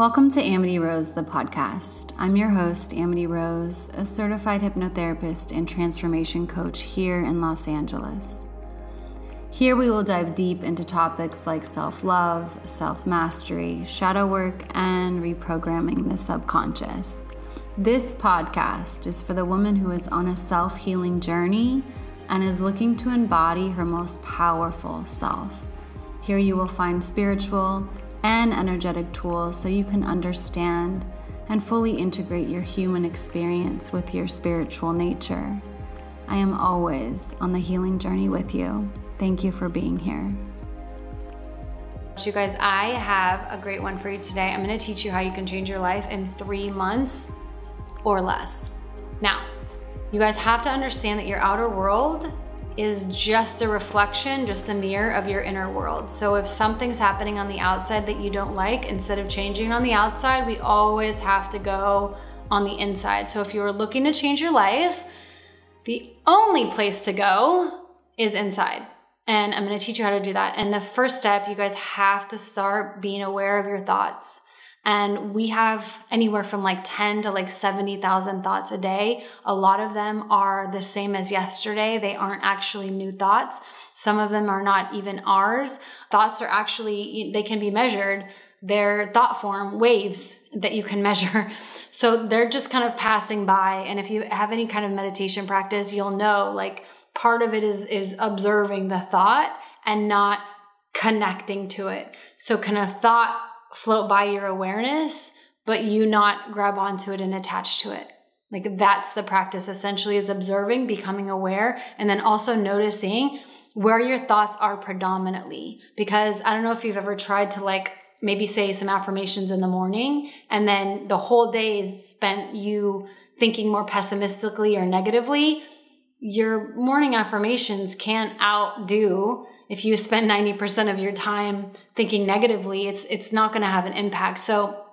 Welcome to Amity Rose, the podcast. I'm your host, Amity Rose, a certified hypnotherapist and transformation coach here in Los Angeles. Here we will dive deep into topics like self love, self mastery, shadow work, and reprogramming the subconscious. This podcast is for the woman who is on a self healing journey and is looking to embody her most powerful self. Here you will find spiritual, and energetic tools so you can understand and fully integrate your human experience with your spiritual nature. I am always on the healing journey with you. Thank you for being here. You guys, I have a great one for you today. I'm going to teach you how you can change your life in three months or less. Now, you guys have to understand that your outer world is just a reflection, just a mirror of your inner world. So if something's happening on the outside that you don't like, instead of changing on the outside, we always have to go on the inside. So if you're looking to change your life, the only place to go is inside. And I'm to teach you how to do that. And the first step, you guys have to start being aware of your thoughts. And we have anywhere from like 10 to like 70,000 thoughts a day. A lot of them are the same as yesterday. They aren't actually new thoughts. Some of them are not even ours. Thoughts are actually, they can be measured. They're thought form waves that you can measure. So they're just kind of passing by. And if you have any kind of meditation practice, you'll know like part of it is, is observing the thought and not connecting to it. So kind of thought float by your awareness, but you not grab onto it and attach to it. Like that's the practice essentially is observing, becoming aware, and then also noticing where your thoughts are predominantly. Because I don't know if you've ever tried to like maybe say some affirmations in the morning and then the whole day is spent you thinking more pessimistically or negatively. Your morning affirmations can't outdo if you spend 90% of your time thinking negatively, it's it's not going to have an impact. So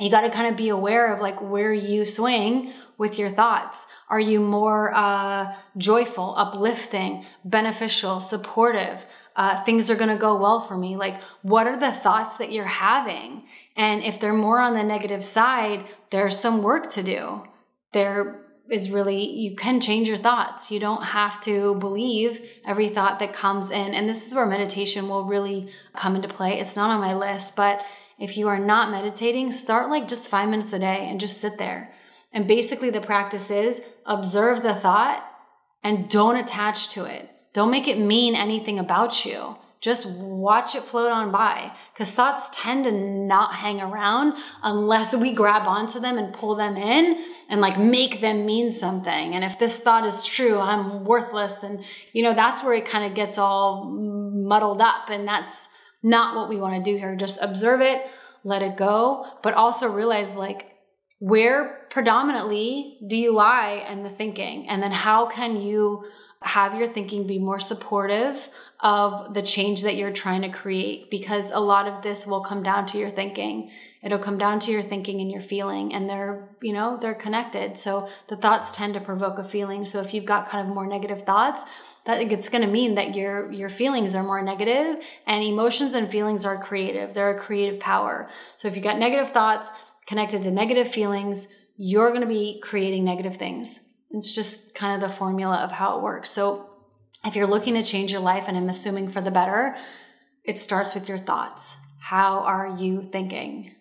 you got to kind of be aware of like where you swing with your thoughts. Are you more uh, joyful, uplifting, beneficial, supportive? Uh, things are going to go well for me. Like, what are the thoughts that you're having? And if they're more on the negative side, there's some work to do. There is really you can change your thoughts. You don't have to believe every thought that comes in. And this is where meditation will really come into play. It's not on my list, but if you are not meditating, start like just 5 minutes a day and just sit there. And basically the practice is observe the thought and don't attach to it. Don't make it mean anything about you. Just watch it float on by because thoughts tend to not hang around unless we grab onto them and pull them in and like make them mean something. And if this thought is true, I'm worthless. And, you know, that's where it kind of gets all muddled up. And that's not what we want to do here. Just observe it, let it go, but also realize like, where predominantly do you lie in the thinking? And then how can you have your thinking be more supportive of the change that you're trying to create because a lot of this will come down to your thinking. It'll come down to your thinking and your feeling and they're you know they're connected. So the thoughts tend to provoke a feeling. So if you've got kind of more negative thoughts that it's going to mean that your your feelings are more negative and emotions and feelings are creative. They're a creative power. So if you've got negative thoughts connected to negative feelings you're going to be creating negative things it's just kind of the formula of how it works. So if you're looking to change your life, and I'm assuming for the better, it starts with your thoughts. How are you thinking?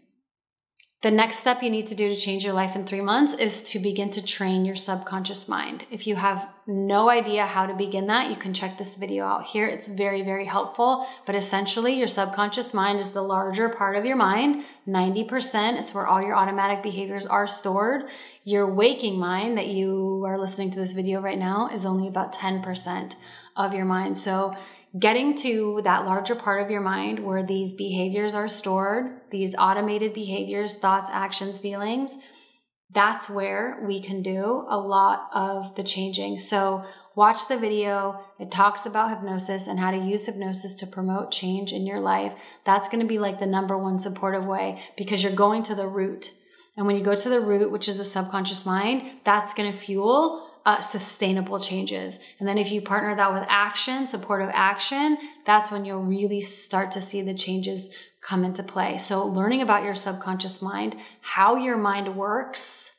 The next step you need to do to change your life in three months is to begin to train your subconscious mind. If you have no idea how to begin that, you can check this video out here. It's very, very helpful. But essentially, your subconscious mind is the larger part of your mind. 90%, is where all your automatic behaviors are stored. Your waking mind that you are listening to this video right now is only about 10% of your mind. So getting to that larger part of your mind where these behaviors are stored, these automated behaviors, thoughts, actions, feelings, that's where we can do a lot of the changing. So, watch the video. It talks about hypnosis and how to use hypnosis to promote change in your life. That's going to be like the number one supportive way because you're going to the root. And when you go to the root, which is the subconscious mind, that's going to fuel uh, sustainable changes. And then if you partner that with action, supportive action, that's when you'll really start to see the changes come into play. So, learning about your subconscious mind, how your mind works,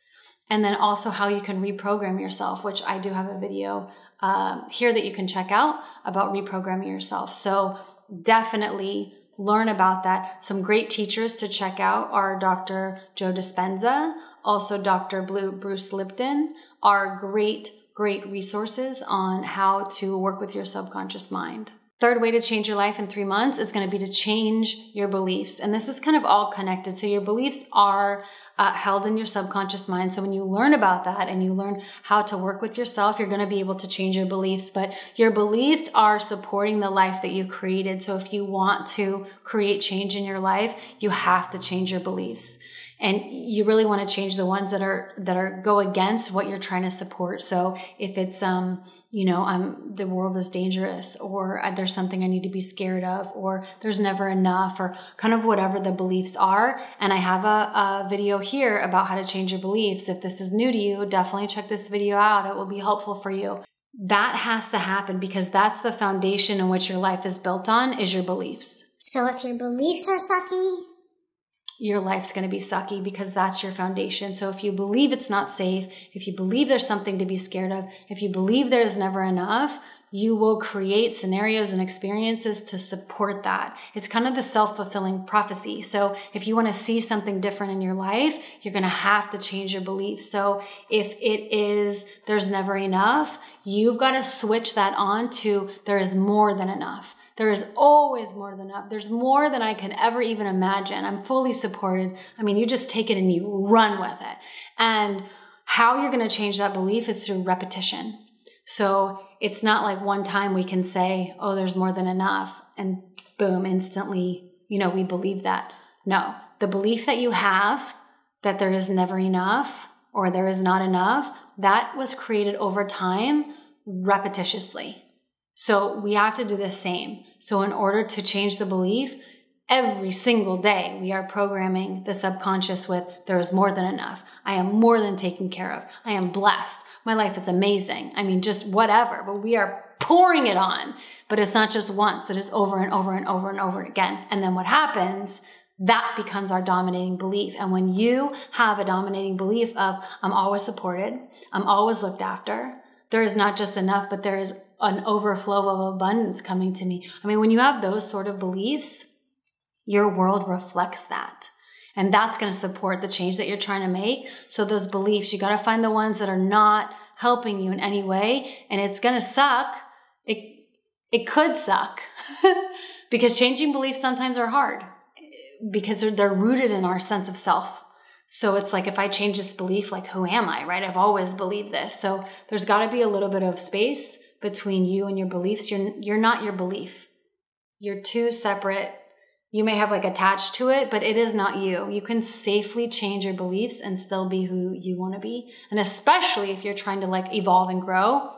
and then also how you can reprogram yourself, which I do have a video uh, here that you can check out about reprogramming yourself. So, definitely learn about that. Some great teachers to check out are Dr. Joe Dispenza, also Dr. Blue Bruce Lipton, are great, great resources on how to work with your subconscious mind. Third way to change your life in three months is going to be to change your beliefs. And this is kind of all connected. So, your beliefs are uh, held in your subconscious mind. So when you learn about that and you learn how to work with yourself, you're going to be able to change your beliefs. But your beliefs are supporting the life that you created. So if you want to create change in your life, you have to change your beliefs and you really want to change the ones that are that are go against what you're trying to support so if it's um you know, I'm the world is dangerous, or there's something I need to be scared of, or there's never enough, or kind of whatever the beliefs are. And I have a, a video here about how to change your beliefs. If this is new to you, definitely check this video out. It will be helpful for you. That has to happen because that's the foundation in which your life is built on is your beliefs. So if your beliefs are sucky, your life's going to be sucky because that's your foundation. So if you believe it's not safe, if you believe there's something to be scared of, if you believe there's never enough, you will create scenarios and experiences to support that. It's kind of the self fulfilling prophecy. So, if you want to see something different in your life, you're going to have to change your beliefs. So, if it is there's never enough, you've got to switch that on to there is more than enough. There is always more than enough. There's more than I can ever even imagine. I'm fully supported. I mean, you just take it and you run with it. And how you're going to change that belief is through repetition. So it's not like one time we can say, oh, there's more than enough, and boom, instantly, you know, we believe that. No, the belief that you have that there is never enough or there is not enough, that was created over time repetitiously. So we have to do the same. So, in order to change the belief, every single day we are programming the subconscious with there is more than enough. I am more than taken care of. I am blessed. My life is amazing. I mean, just whatever, but we are pouring it on. But it's not just once, it is over and over and over and over again. And then what happens? That becomes our dominating belief. And when you have a dominating belief of, I'm always supported, I'm always looked after, there is not just enough, but there is an overflow of abundance coming to me. I mean, when you have those sort of beliefs, your world reflects that. And that's going to support the change that you're trying to make. So, those beliefs, you got to find the ones that are not helping you in any way. And it's going to suck. It, it could suck because changing beliefs sometimes are hard because they're, they're rooted in our sense of self. So it's like if I change this belief, like who am I, right? I've always believed this. So there's got to be a little bit of space between you and your beliefs. You're you're not your belief. You're two separate. You may have like attached to it, but it is not you. You can safely change your beliefs and still be who you want to be. And especially if you're trying to like evolve and grow,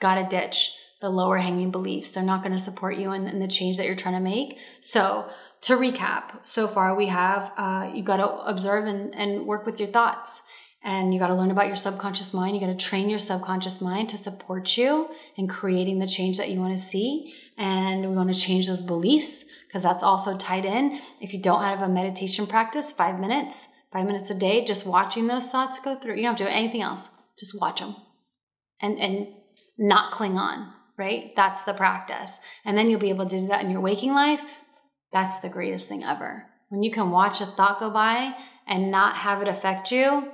gotta ditch the lower hanging beliefs. They're not going to support you in, in, the change that you're trying to make. So to recap, so far we have uh, you got to observe and, and work with your thoughts and you got to learn about your subconscious mind. You got to train your subconscious mind to support you in creating the change that you want to see. And we want to change those beliefs because that's also tied in. If you don't have a meditation practice, five minutes, five minutes a day, just watching those thoughts go through. You don't have to do anything else. Just watch them and, and not cling on, right? That's the practice. And then you'll be able to do that in your waking life. That's the greatest thing ever. When you can watch a thought go by and not have it affect you,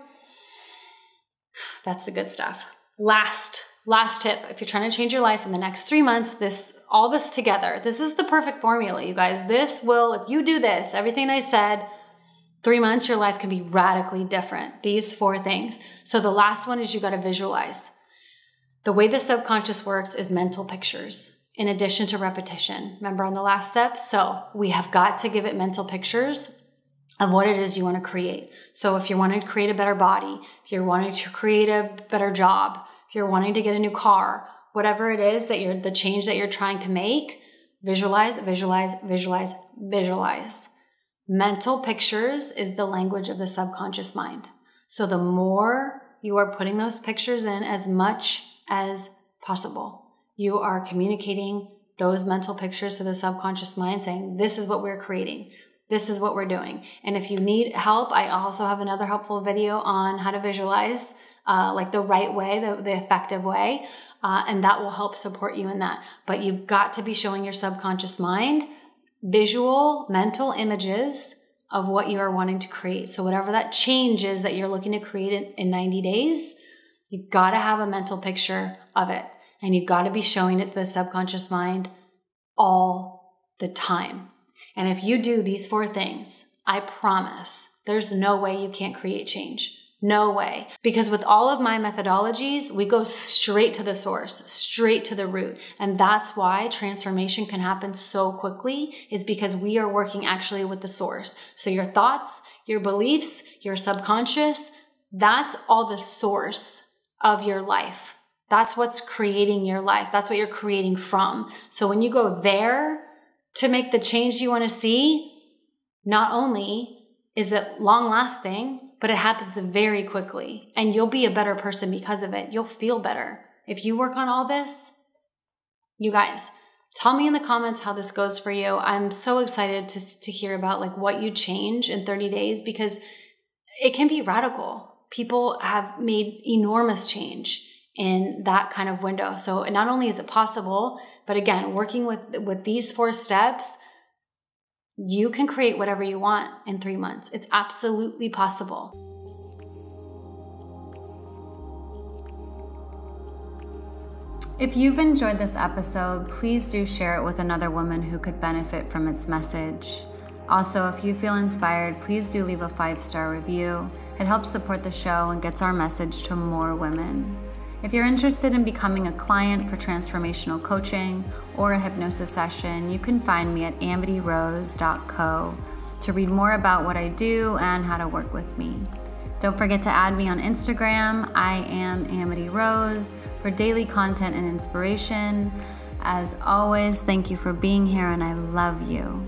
that's the good stuff. Last last tip. If you're trying to change your life in the next 3 months this all this together this is the perfect formula you guys. This will if you do this everything i said 3 months your life can be radically different. These four things. So the last one is you got to visualize. The way the subconscious works is mental pictures in addition to repetition. Remember on the last step? So we have got to give it mental pictures of what it is you want to create. So if you're wanting to create a better body, if you're wanting to create a better job, if you're wanting to get a new car, whatever it is that you're the change that you're trying to make, visualize, visualize, visualize, visualize. Mental pictures is the language of the subconscious mind. So the more you are putting those pictures in as much as possible, you are communicating those mental pictures to the subconscious mind saying, This is what we're creating This is what we're doing. And if you need help, I also have another helpful video on how to visualize uh, like the right way, the, the effective way. Uh, and that will help support you in that. But you've got to be showing your subconscious mind visual, mental images of what you are wanting to create. So, whatever that change is that you're looking to create in, in 90 days, you've got to have a mental picture of it. And you've got to be showing it to the subconscious mind all the time. And if you do these four things, I promise there's no way you can't create change. No way. Because with all of my methodologies, we go straight to the source, straight to the root. And that's why transformation can happen so quickly is because we are working actually with the source. So your thoughts, your beliefs, your subconscious, that's all the source of your life. That's what's creating your life. That's what you're creating from. So when you go there to make the change you want to see, not only is it long lasting, but it happens very quickly and you'll be a better person because of it. You'll feel better. If you work on all this, you guys, tell me in the comments how this goes for you. I'm so excited to, to hear about like what you change in 30 days because it can be radical. People have made enormous change in that kind of window. So not only is it possible, but again, working with with these four steps, you can create whatever you want in three months. It's absolutely possible. If you've enjoyed this episode, please do share it with another woman who could benefit from its message. Also, if you feel inspired, please do leave a five star review. It helps support the show and gets our message to more women. If you're interested in becoming a client for transformational coaching or a hypnosis session, you can find me at amityrose.co to read more about what I do and how to work with me. Don't forget to add me on Instagram. I am Amity Rose for daily content and inspiration. As always, thank you for being here and I love you.